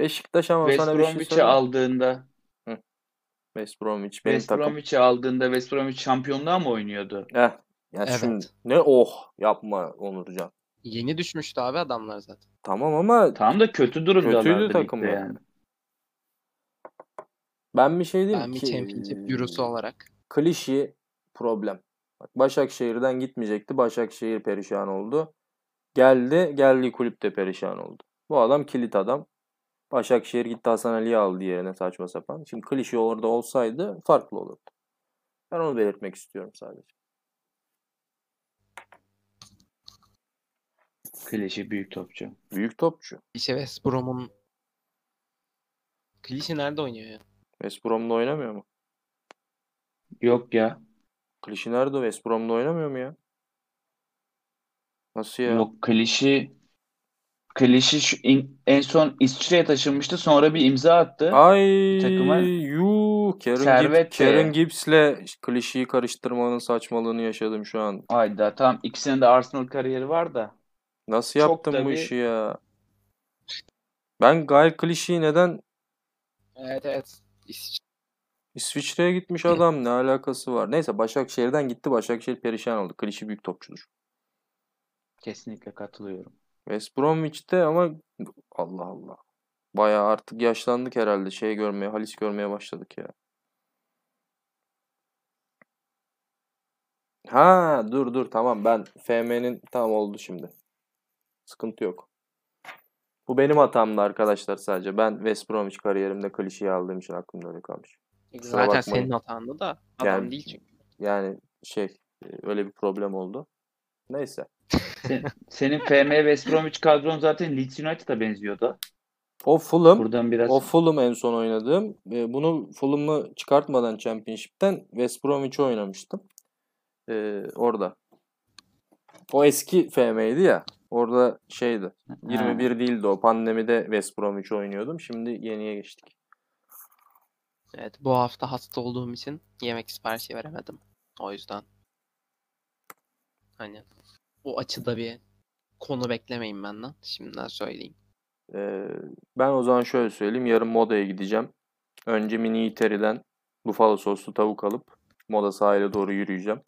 Beşiktaş ama West sana bir şey Bromwich'i söyleyeyim. aldığında West Bromwich benim West takım. Bromwich'i aldığında West Bromwich şampiyonluğa mı oynuyordu? Eh, ya Evet. şimdi ne oh yapma Onurcan. Yeni düşmüştü abi adamlar zaten. Tamam ama Tamam da kötü durumdalardı Kötüydü ligde takımlar. yani. ben bir şey diyeyim Ben bir ki championship bürosu olarak. klişi problem. Bak Başakşehir'den gitmeyecekti. Başakşehir perişan oldu. Geldi, geldiği kulüpte perişan oldu. Bu adam kilit adam. Başakşehir gitti Hasan Ali'yi aldı yerine saçma sapan. Şimdi klişe orada olsaydı farklı olurdu. Ben onu belirtmek istiyorum sadece. Klişe büyük topçu. Büyük topçu. İşte West Brom'un Klişe nerede oynuyor ya? West Brom'da oynamıyor mu? Yok ya. Klişe nerede? West Brom'da oynamıyor mu ya? Nasıl ya? Yok klişi klişi şu in- en son İsviçre'ye taşınmıştı. Sonra bir imza attı. Ay takıma yuh Karen, servet Gibbs, Gibbs'le klişeyi karıştırmanın saçmalığını yaşadım şu an. Ayda tamam ikisinin de Arsenal kariyeri var da. Nasıl Çok yaptın bu işi ya? Ben Gael Klişe'yi neden Evet evet. İsviçre. İsviçre'ye gitmiş adam ne alakası var? Neyse Başakşehir'den gitti. Başakşehir perişan oldu. Klişe büyük topçudur. Kesinlikle katılıyorum. West Bromwich'te ama Allah Allah. Bayağı artık yaşlandık herhalde. Şey görmeye, Halis görmeye başladık ya. Ha dur dur tamam ben FM'nin tam oldu şimdi. Sıkıntı yok. Bu benim hatamdı arkadaşlar sadece. Ben West Bromwich kariyerimde klişeyi aldığım için aklımda öyle kalmış. Kusura Zaten bakmayın. senin hatandı da adam Yani- değil çünkü. Yani şey e, öyle bir problem oldu. Neyse. Sen- senin FM West Bromwich kadron zaten Leeds United'a benziyordu. O Fulham Buradan biraz O Fulham en son oynadığım. E, Bunu Fulham'ı çıkartmadan Championship'ten West Bromwich'e oynamıştım. E, orada. O eski FM'ydi ya. Orada şeydi. 21 değildi o. Pandemide West Bromwich oynuyordum. Şimdi yeniye geçtik. Evet bu hafta hasta olduğum için yemek siparişi veremedim. O yüzden. Hani o açıda bir konu beklemeyin benden. Şimdiden söyleyeyim. E, ben o zaman şöyle söyleyeyim. Yarın Moda'ya gideceğim. Önce Mini Eatery'den Buffalo soslu tavuk alıp Moda sahile doğru yürüyeceğim.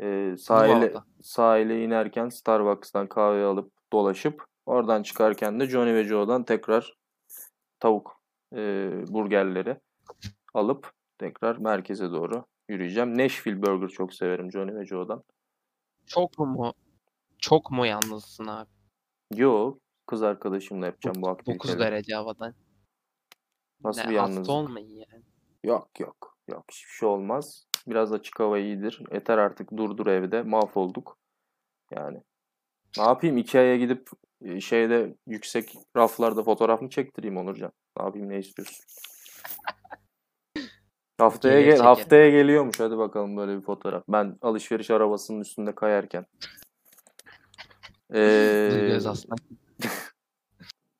E, sahile, sahile inerken Starbucks'tan kahve alıp dolaşıp oradan çıkarken de Johnny ve Joe'dan tekrar tavuk e, burgerleri. alıp tekrar merkeze doğru yürüyeceğim. Nashville Burger çok severim Johnny ve Joe'dan. Çok mu çok mu yalnızsın abi? Yo, kız arkadaşımla yapacağım bu aktiviteleri. 9 derece havadan. Nasıl ne, bir yalnızlık? Hasta olmayın yani. Yok yok. Yok hiçbir şey olmaz. Biraz açık hava iyidir. Yeter artık durdur evde. Mahvolduk. Yani. Ne yapayım? Ikea'ya gidip e, şeyde yüksek raflarda fotoğraf mı çektireyim Onurcan? Ne yapayım ne istiyorsun? Haftaya gel çekelim. haftaya geliyormuş. Hadi bakalım böyle bir fotoğraf. Ben alışveriş arabasının üstünde kayarken. *laughs* Ee. *laughs*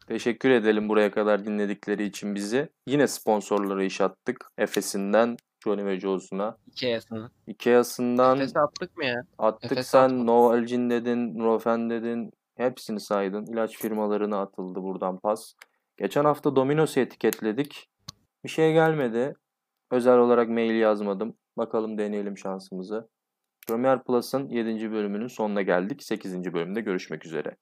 Teşekkür edelim buraya kadar dinledikleri için bizi. Yine sponsorları iş attık. Efes'inden Johnny ve Joe'suna. Hikayesini. Ikea'sından Efes'e attık mı ya? attık Efes'e sen. Novalgin dedin, Nurofen dedin. Hepsini saydın. İlaç firmalarına atıldı buradan pas. Geçen hafta Domino's'u etiketledik. Bir şey gelmedi. Özel olarak mail yazmadım. Bakalım deneyelim şansımızı. Premier Plus'ın 7. bölümünün sonuna geldik. 8. bölümde görüşmek üzere.